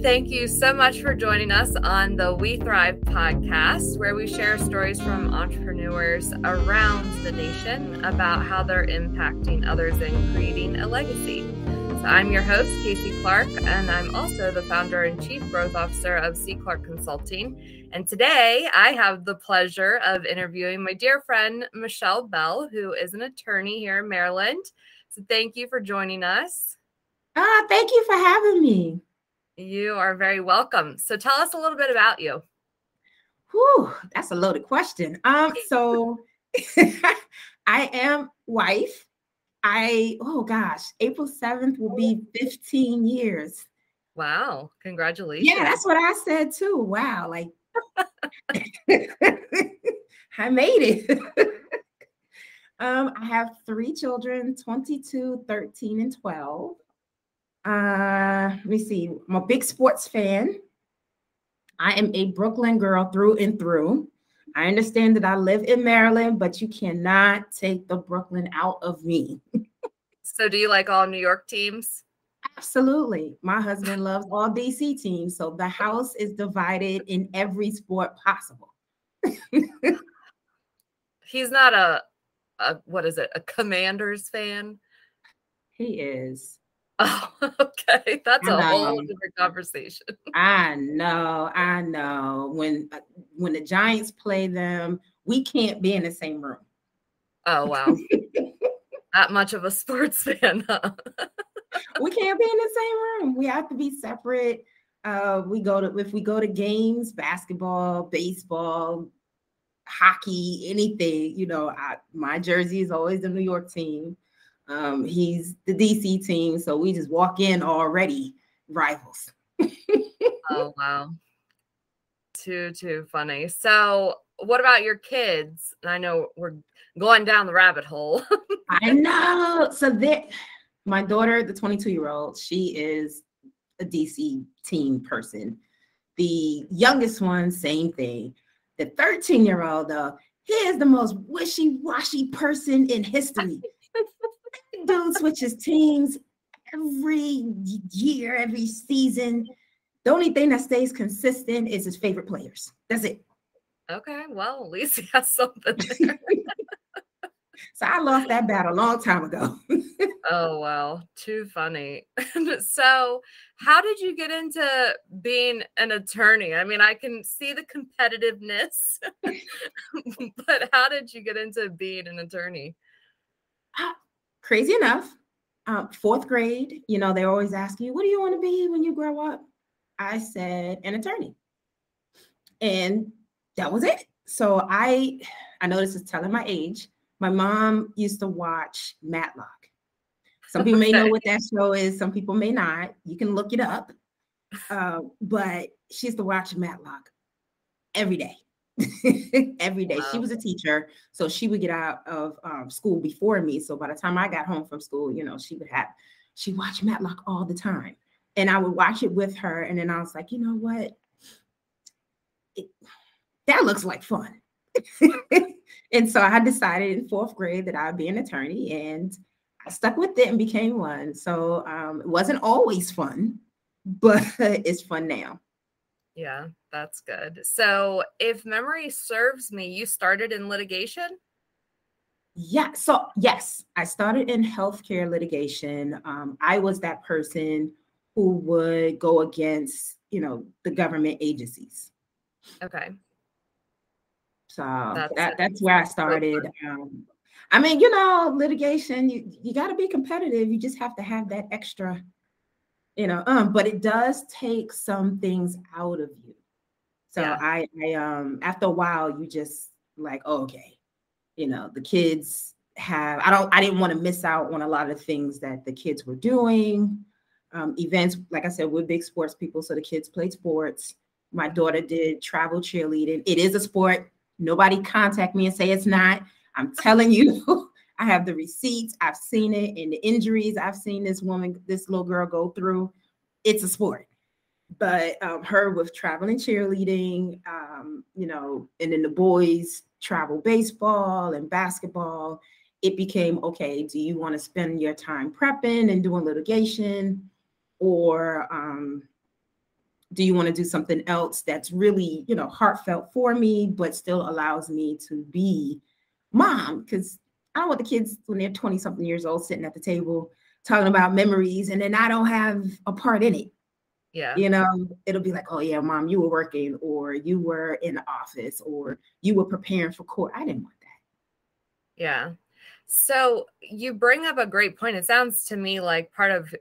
Thank you so much for joining us on the We Thrive podcast, where we share stories from entrepreneurs around the nation about how they're impacting others and creating a legacy. So I'm your host, Casey Clark, and I'm also the founder and chief growth officer of C. Clark Consulting. And today I have the pleasure of interviewing my dear friend, Michelle Bell, who is an attorney here in Maryland. So thank you for joining us. Ah, thank you for having me. You are very welcome. So tell us a little bit about you. Whew, that's a loaded question. Um, so I am wife. I oh gosh, April 7th will be 15 years. Wow, congratulations. Yeah, that's what I said too. Wow, like I made it. um, I have three children, 22, 13, and 12. Uh, let me see. I'm a big sports fan. I am a Brooklyn girl through and through. I understand that I live in Maryland, but you cannot take the Brooklyn out of me. so, do you like all New York teams? Absolutely. My husband loves all DC teams. So, the house is divided in every sport possible. He's not a, a, what is it, a Commanders fan? He is. Oh, okay. That's a whole different conversation. I know, I know. When uh, when the Giants play them, we can't be in the same room. Oh wow. that much of a sports fan, huh? we can't be in the same room. We have to be separate. Uh, we go to if we go to games, basketball, baseball, hockey, anything, you know, I, my jersey is always the New York team. Um, he's the DC team, so we just walk in already rivals. oh wow. Too too funny. So what about your kids? I know we're going down the rabbit hole. I know. So there my daughter, the 22 year old, she is a DC team person. The youngest one, same thing. The 13 year old, though, he is the most wishy washy person in history dude switches teams every year, every season. The only thing that stays consistent is his favorite players. That's it. Okay, well, at least he has something so I lost that battle a long time ago. oh wow, too funny. so, how did you get into being an attorney? I mean, I can see the competitiveness, but how did you get into being an attorney? Crazy enough, um, fourth grade, you know, they always ask you, what do you want to be when you grow up? I said, an attorney. And that was it. So I, I know this is telling my age. My mom used to watch Matlock. Some people may know what that show is. Some people may not. You can look it up. Uh, but she used to watch Matlock every day. every day. Wow. She was a teacher, so she would get out of um, school before me. So by the time I got home from school, you know, she would have she watched Matlock all the time, and I would watch it with her. And then I was like, you know what, it, that looks like fun. and so I decided in fourth grade that I'd be an attorney, and I stuck with it and became one. So um, it wasn't always fun, but it's fun now. Yeah, that's good. So, if memory serves me, you started in litigation? Yeah. So, yes, I started in healthcare litigation. Um, I was that person who would go against, you know, the government agencies. Okay. So that's, that, that's where I started. Um, I mean, you know, litigation, you, you got to be competitive. You just have to have that extra you know um but it does take some things out of you. So yeah. i i um after a while you just like oh, okay. You know the kids have i don't i didn't want to miss out on a lot of things that the kids were doing. Um, events like i said we're big sports people so the kids played sports. My daughter did travel cheerleading. It is a sport. Nobody contact me and say it's not. I'm telling you I have the receipts. I've seen it and the injuries I've seen this woman, this little girl go through. It's a sport. But um, her with traveling cheerleading, um, you know, and then the boys travel baseball and basketball. It became okay. Do you want to spend your time prepping and doing litigation, or um, do you want to do something else that's really, you know, heartfelt for me, but still allows me to be mom? Because I don't want the kids when they're 20 something years old sitting at the table talking about memories and then I don't have a part in it. Yeah. You know, it'll be like, oh, yeah, mom, you were working, or you were in the office, or you were preparing for court. I didn't want that. Yeah. So you bring up a great point. It sounds to me like part of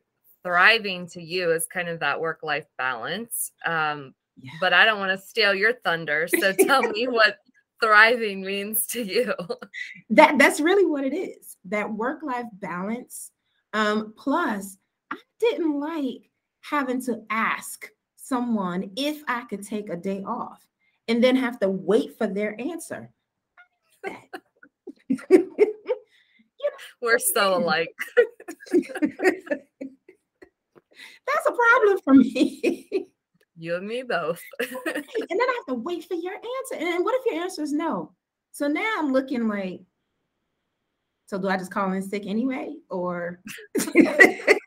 thriving to you is kind of that work life balance. Um, yeah. But I don't want to steal your thunder. So tell me what thriving means to you. That that's really what it is. That work life balance. Um, plus, I didn't like having to ask someone if I could take a day off and then have to wait for their answer. We're so alike. That's a problem for me. You and me both. and then I have to wait for your answer. And what if your answer is no? So now I'm looking like, so do I just call in sick anyway? Or it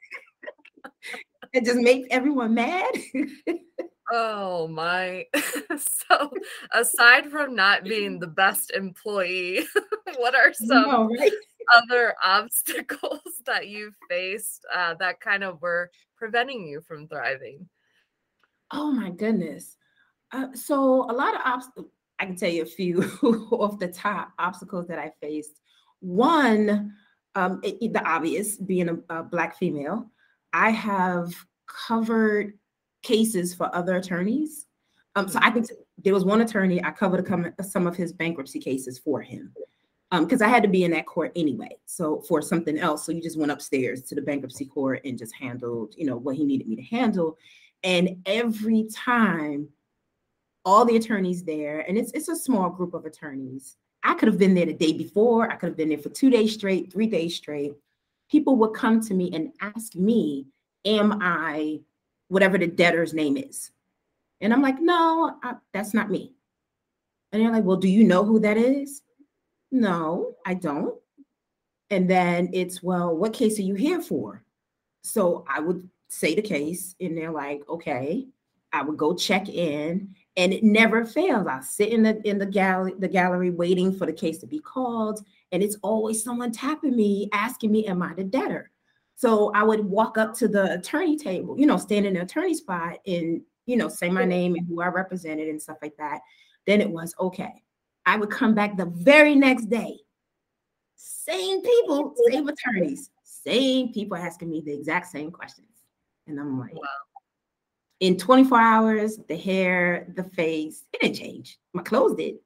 just makes everyone mad? oh my. so aside from not being the best employee, what are some know, right? other obstacles that you faced uh, that kind of were preventing you from thriving? Oh my goodness. Uh, so a lot of obstacles. I can tell you a few off the top obstacles that I faced. One, um, it, the obvious, being a, a black female, I have covered cases for other attorneys. Um, so I think there was one attorney I covered some of his bankruptcy cases for him because um, I had to be in that court anyway. So for something else, so you just went upstairs to the bankruptcy court and just handled, you know, what he needed me to handle. And every time, all the attorneys there, and it's it's a small group of attorneys. I could have been there the day before. I could have been there for two days straight, three days straight. People would come to me and ask me, "Am I whatever the debtor's name is?" And I'm like, "No, I, that's not me." And they're like, "Well, do you know who that is?" No, I don't. And then it's, well, what case are you here for? So I would say the case, and they're like, okay. I would go check in, and it never fails. I sit in the in the gallery, the gallery waiting for the case to be called, and it's always someone tapping me, asking me, am I the debtor? So I would walk up to the attorney table, you know, stand in the attorney spot and you know, say my name and who I represented and stuff like that. Then it was okay. I would come back the very next day. Same people, same attorneys, same people asking me the exact same questions. And I'm like, wow. In 24 hours, the hair, the face, it didn't change. My clothes did.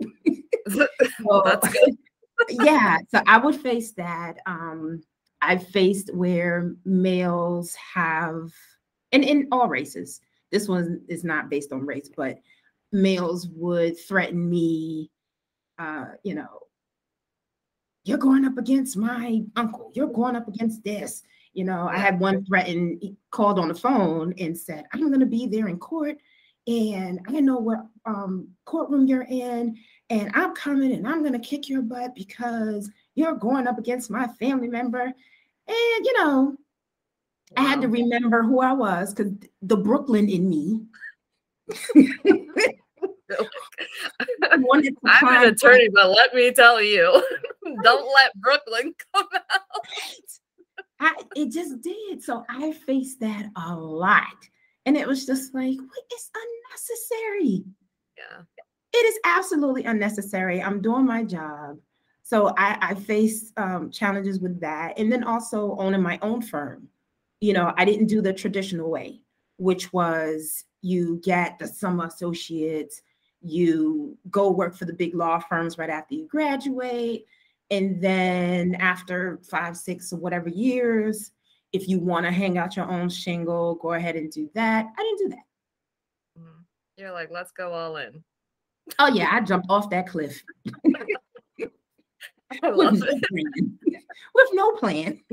so, That's good. yeah. So I would face that. Um, I've faced where males have, and in all races, this one is not based on race, but males would threaten me, uh, you know, you're going up against my uncle, you're going up against this. You know, I had one threaten, he called on the phone and said, I'm going to be there in court and I know what um, courtroom you're in, and I'm coming and I'm going to kick your butt because you're going up against my family member. And, you know, wow. I had to remember who I was because the Brooklyn in me I'm an attorney, but let me tell you, don't let Brooklyn come out. I, it just did. So I faced that a lot. And it was just like, it's unnecessary. Yeah. It is absolutely unnecessary. I'm doing my job. So I, I face um, challenges with that. And then also owning my own firm. You know, I didn't do the traditional way, which was you get the summer associates, you go work for the big law firms right after you graduate. And then after five, six, or whatever years, if you want to hang out your own shingle, go ahead and do that. I didn't do that. Mm-hmm. You're like, let's go all in. Oh, yeah, I jumped off that cliff. With. No with no plan.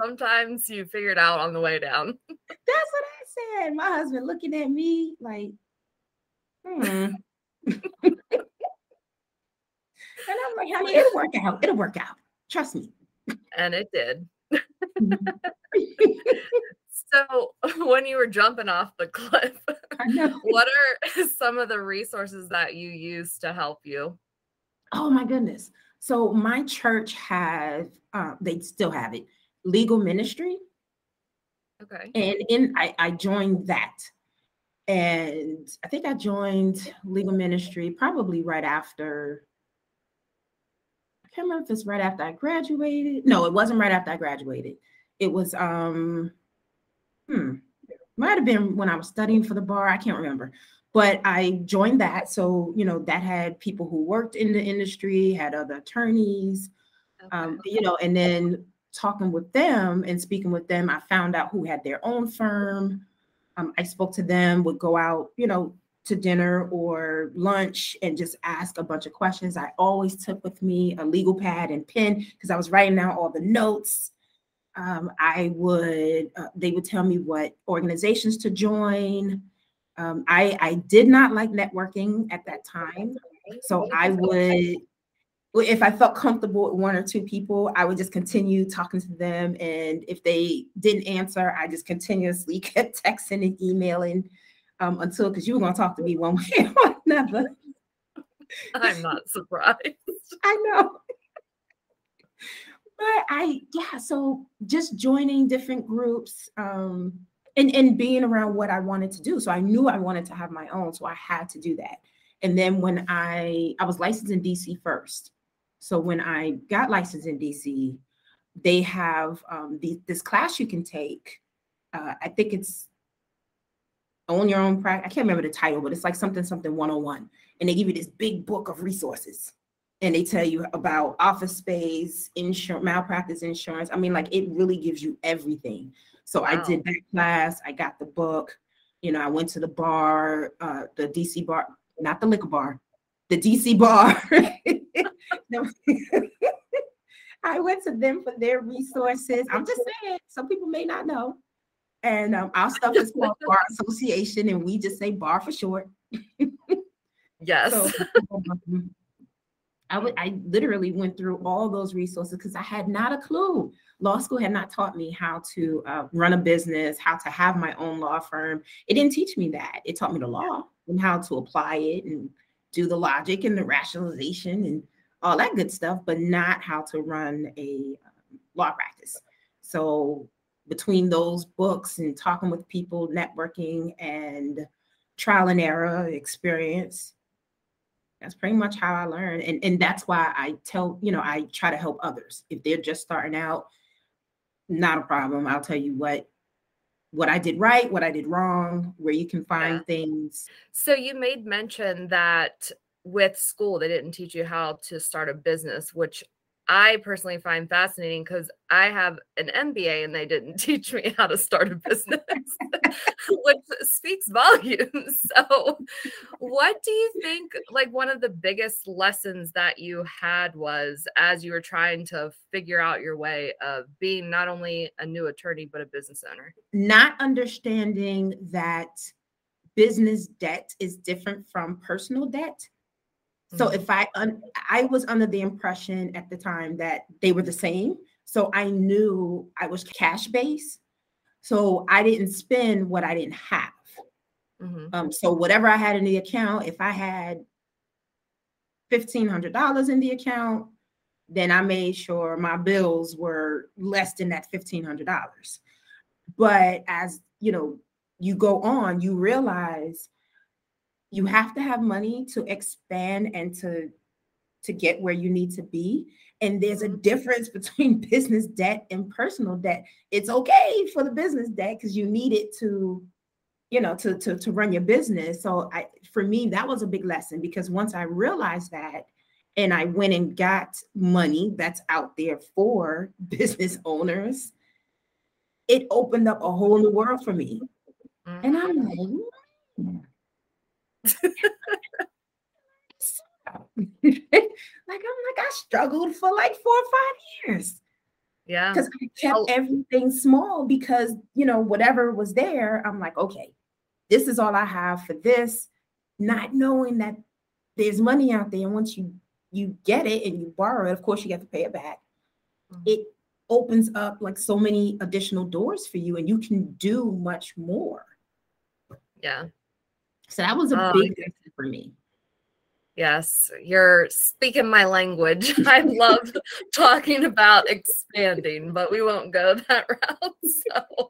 Sometimes you figure it out on the way down. That's what I said. My husband looking at me like, hmm. and I'm like, honey, it'll work out. It'll work out. Trust me. And it did. So when you were jumping off the cliff, what are some of the resources that you use to help you? Oh my goodness. So my church had, uh, they still have it, legal ministry. Okay. And in I, I joined that. And I think I joined legal ministry probably right after. I can't remember if it's right after I graduated. No, it wasn't right after I graduated. It was um hmm, might have been when I was studying for the bar. I can't remember but I joined that. So, you know, that had people who worked in the industry, had other attorneys, okay. um, you know, and then talking with them and speaking with them, I found out who had their own firm. Um, I spoke to them, would go out, you know, to dinner or lunch and just ask a bunch of questions. I always took with me a legal pad and pen because I was writing down all the notes. Um, I would, uh, they would tell me what organizations to join. Um, I, I did not like networking at that time. So I would, if I felt comfortable with one or two people, I would just continue talking to them. And if they didn't answer, I just continuously kept texting and emailing um, until, because you were going to talk to me one way or another. I'm not surprised. I know. But I, yeah, so just joining different groups. Um, and and being around what I wanted to do. So I knew I wanted to have my own, so I had to do that. And then when I I was licensed in DC first, so when I got licensed in DC, they have um, the, this class you can take. Uh, I think it's own your own practice. I can't remember the title, but it's like something something 101, and they give you this big book of resources and they tell you about office space, insurance, malpractice insurance. I mean, like it really gives you everything. So wow. I did that class. I got the book. You know, I went to the bar, uh, the DC bar, not the liquor bar, the DC bar. I went to them for their resources. I'm just saying, some people may not know. And um, our stuff is called Bar Association, and we just say bar for short. yes. So, um, I would I literally went through all those resources because I had not a clue. Law school had not taught me how to uh, run a business, how to have my own law firm. It didn't teach me that. It taught me the law and how to apply it and do the logic and the rationalization and all that good stuff, but not how to run a um, law practice. So between those books and talking with people, networking and trial and error experience, that's pretty much how I learn. And, and that's why I tell, you know, I try to help others. If they're just starting out, not a problem. I'll tell you what what I did right, what I did wrong, where you can find yeah. things. So you made mention that with school they didn't teach you how to start a business, which I personally find fascinating because I have an MBA and they didn't teach me how to start a business, which speaks volumes. So, what do you think, like, one of the biggest lessons that you had was as you were trying to figure out your way of being not only a new attorney, but a business owner? Not understanding that business debt is different from personal debt so mm-hmm. if I un- I was under the impression at the time that they were the same. So I knew I was cash based. So I didn't spend what I didn't have. Mm-hmm. Um, so whatever I had in the account, if I had fifteen hundred dollars in the account, then I made sure my bills were less than that fifteen hundred dollars. But as you know, you go on, you realize you have to have money to expand and to to get where you need to be. And there's a difference between business debt and personal debt. It's okay for the business debt because you need it to you know to, to to run your business. So i for me that was a big lesson because once i realized that and i went and got money that's out there for business owners it opened up a whole new world for me. Mm-hmm. and i'm like like I'm like I struggled for like four or five years. Yeah. Because I kept oh. everything small because you know, whatever was there, I'm like, okay, this is all I have for this, not knowing that there's money out there. And once you you get it and you borrow it, of course you have to pay it back. Mm-hmm. It opens up like so many additional doors for you and you can do much more. Yeah. So that was a Oh, big lesson for me. Yes, you're speaking my language. I love talking about expanding, but we won't go that route. So,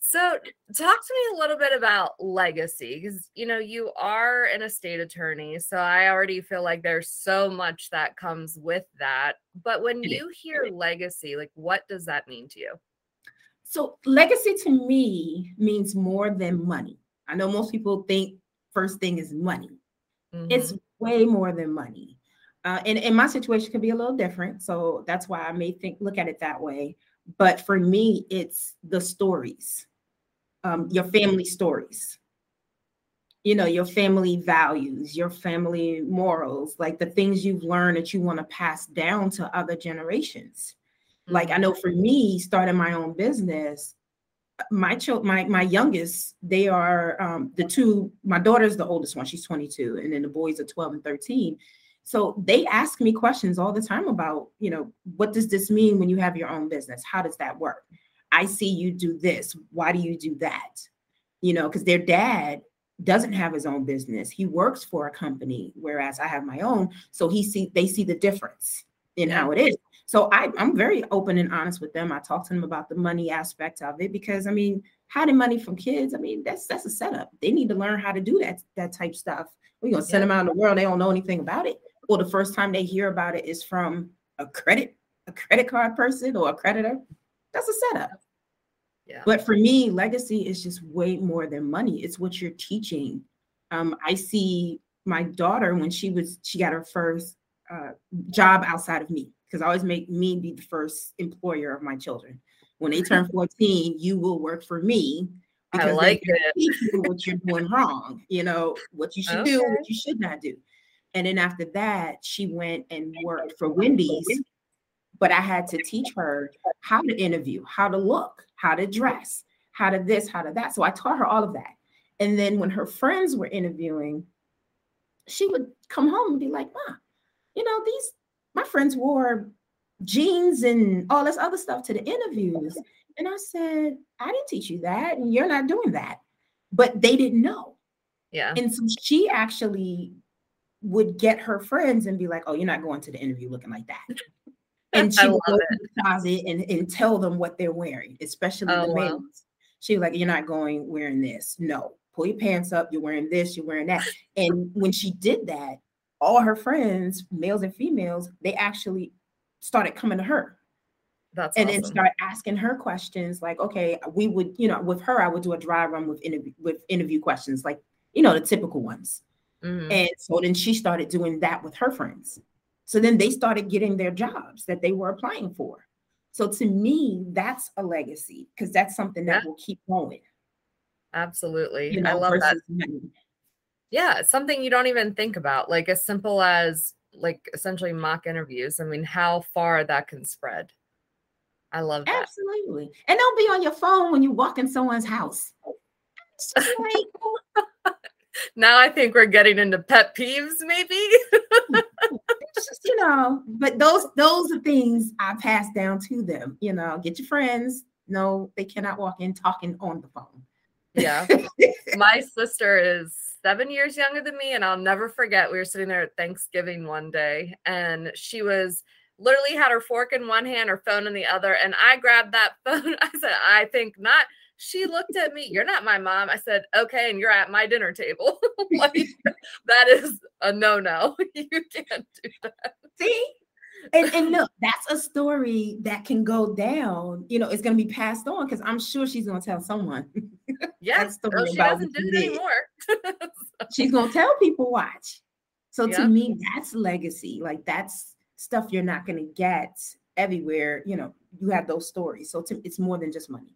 so talk to me a little bit about legacy because you know you are an estate attorney, so I already feel like there's so much that comes with that. But when you hear legacy, like what does that mean to you? So legacy to me means more than money. I know most people think first thing is money. It's Mhm. way more than money. Uh, and, and my situation could be a little different. So that's why I may think look at it that way. But for me, it's the stories, um, your family stories. You know, your family values, your family morals, like the things you've learned that you want to pass down to other generations. Like I Mhm. know for me, starting my own business, my child, my my youngest, they are um, the two. My daughter's the oldest one; she's 22, and then the boys are 12 and 13. So they ask me questions all the time about, you know, what does this mean when you have your own business? How does that work? I see you do this. Why do you do that? You know, because their dad doesn't have his own business. He works for a company, whereas I have my own. So he see they see the difference in how it is. So I, I'm very open and honest with them. I talk to them about the money aspect of it because I mean, hiding money from kids, I mean, that's that's a setup. They need to learn how to do that that type stuff. We're gonna send Yeah. them out in the world, they don't know anything about it. Well, the first time they hear about it is from a credit, a credit card person or a creditor. That's a setup. Yeah. But for me, legacy is just way more than money. It's what you're teaching. Um, I see my daughter when she was she got her first uh, job outside of me because I always make me be the first employer of my children. When they turn 14, you will work for me. I because like it. teach you what you're doing wrong, you know, what you should do, what you should not do. And then after that, she went and worked for Wendy's. But I had to teach her how to interview, how to look, how to dress, how to this, how to that. So I taught her all of that. And then when her friends were interviewing, she would come home and be like, Ma, you know, these my friends wore jeans and all this other stuff to the interviews. And I said, I didn't teach you that, and you're not doing that. But they didn't know. Yeah. And so she actually would get her friends and be like, Oh, you're not going to the interview looking like that. And she would go to the closet and, and tell them what they're wearing, especially Oh, the wow. males. She was like, You're not going wearing this. No, pull your pants up. You're wearing this, you're wearing that. And when she did that, all her friends, males and females, they actually started coming to her That's and then awesome. start asking her questions like okay we would you know with her i would do a dry run with interview with interview questions like you know the typical ones Mhm. and so then she started doing that with her friends so then they started getting their jobs that they were applying for so to me that's a legacy because that's something that Yeah. will keep going Absolutely. you I love that. money. Yeah, something you don't even think about, like as simple as like essentially mock interviews. I mean, how far that can spread. I love that. absolutely and don't be on your phone when you walk in someone's house like Now I think we're getting into pet peeves, maybe. just you know but those those are things i pass down to them you know get your friends no they cannot walk in talking on the phone yeah. My sister is seven years younger than me, and I'll never forget. We were sitting there at Thanksgiving one day, and she was literally had her fork in one hand, her phone in the other. And I grabbed that phone. I said, I think not. She looked at me, You're not my mom. I said, Okay, and you're at my dinner table. like, that is a no no. You can't do that. see and, and look that's a story that can go down you know it's going to be passed on because i'm sure she's going to tell someone Yes. Oh, she doesn't do it did. anymore. she's going to tell people watch so Yeah. to me that's legacy like that's stuff you're not going to get everywhere you know you have those stories so to, it's more than just money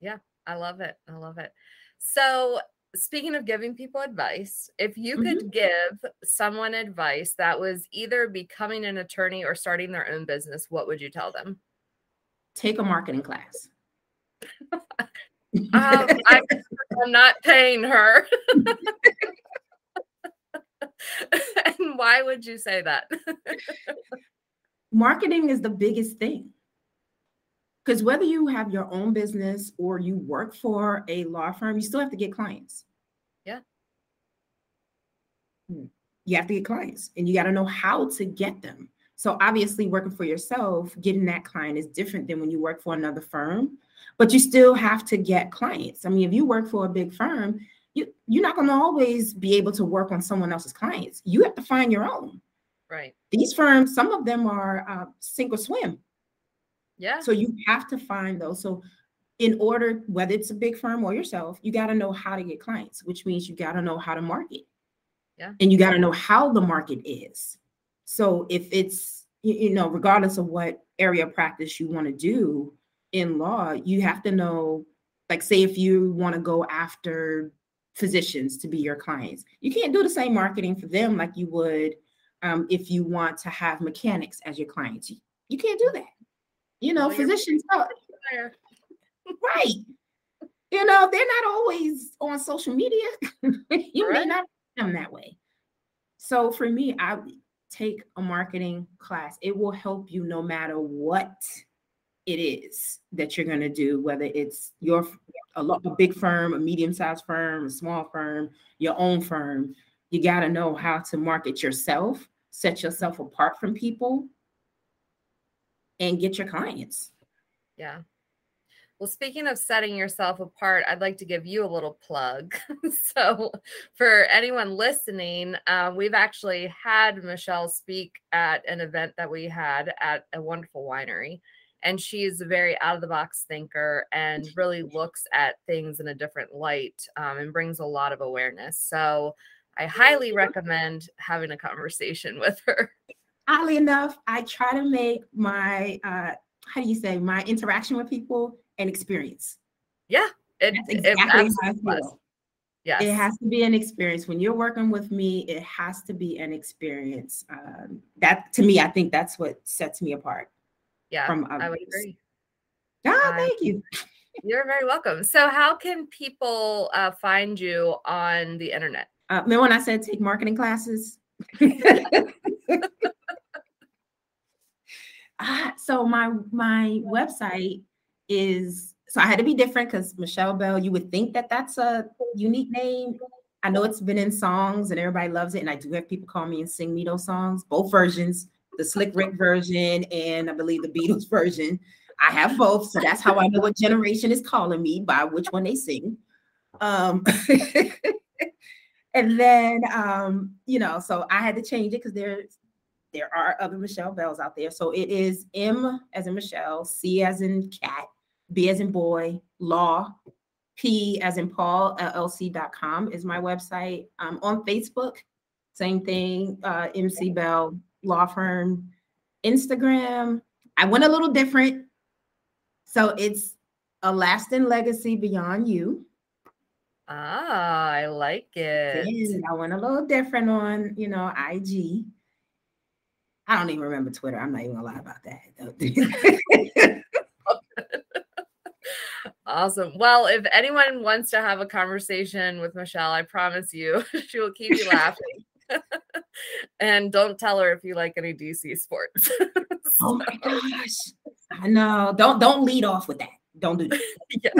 Yeah, I love it. I love it. So, speaking of giving people advice, if you Mm-hmm. could give someone advice that was either becoming an attorney or starting their own business, what would you tell them? take a marketing class Um, I, I'm not paying her. and why would you say that? marketing is the biggest thing Because whether you have your own business or you work for a law firm, you still have to get clients. Yeah. Hmm. You have to get clients and you got to know how to get them. So obviously, working for yourself, getting that client is different than when you work for another firm, but you still have to get clients. I mean, if you work for a big firm, you you're not going to always be able to work on someone else's clients. You have to find your own. Right. These firms, some of them are uh, sink or swim. Yeah. So you have to find those. So in order, whether it's a big firm or yourself, you got to know how to get clients, which means you got to know how to market. Yeah. And you got to know how the market is. So if it's, you know, regardless of what area of practice you want to do in law, you have to know, like, say, if you want to go after physicians to be your clients, you can't do the same marketing for them like you would um, if you want to have mechanics as your clients. You, you can't do that. You know, well, physicians, oh, right. You know, they're not always on social media. you right. may not them that way. So for me, I take a marketing class. It will help you no matter what it is that you're going to do, whether it's your a, a big firm, a medium-sized firm, a small firm, your own firm. You got to know how to market yourself, set yourself apart from people, and get your clients. Yeah. Well, speaking of setting yourself apart, I'd like to give you a little plug. so, for anyone listening, uh, we've actually had Michelle speak at an event that we had at a wonderful winery. And she's a very out of the box thinker and really looks at things in a different light um, and brings a lot of awareness. So, I highly recommend having a conversation with her. Oddly enough, I try to make my, uh, how do you say, my interaction with people an experience. Yeah, it, exactly it Yes. It has to be an experience. When you're working with me, it has to be an experience. Um, that to me, I think that's what sets me apart. Yeah, from others. I would agree. Ah, thank you. You're very welcome. So, how can people uh, find you on the internet? Uh, remember when I said take marketing classes? uh, so my my website is so I had to be different because Michelle Bell, you would think that that's a unique name. I know it's been in songs and everybody loves it. And I do have people call me and sing me those songs, both versions, the Slick Rick version and I believe the Beatles version. I have both. So that's how I know what generation is calling me by which one they sing. Um, and then um, you know, so I had to change it because there's there are other Michelle Bells out there. So it is M as in Michelle, C as in cat, B as in boy, law, P as in Paul, LLC.com is my website. Um, on Facebook, same thing, uh, MC Bell Law Firm. Instagram, I went a little different. So it's a lasting legacy beyond you. Ah, I like it. And I went a little different on, you know, IG. I don't even remember Twitter. I'm not even gonna lie about that. awesome. Well, if anyone wants to have a conversation with Michelle, I promise you she will keep you laughing. and don't tell her if you like any DC sports. so. Oh my gosh. I know. Don't don't lead off with that. Don't do that. yeah,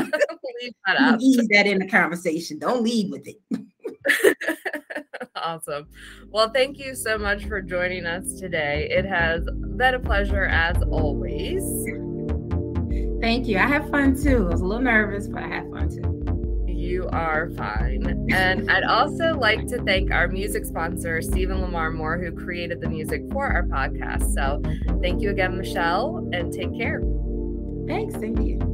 leave that out. Ease that in the conversation. Don't lead with it. awesome. Well, thank you so much for joining us today. It has been a pleasure as always. Thank you. I have fun too. I was a little nervous, but I had fun too. You are fine. And I'd also like to thank our music sponsor, Stephen Lamar Moore, who created the music for our podcast. So thank you again, Michelle, and take care. Thanks. Thank you.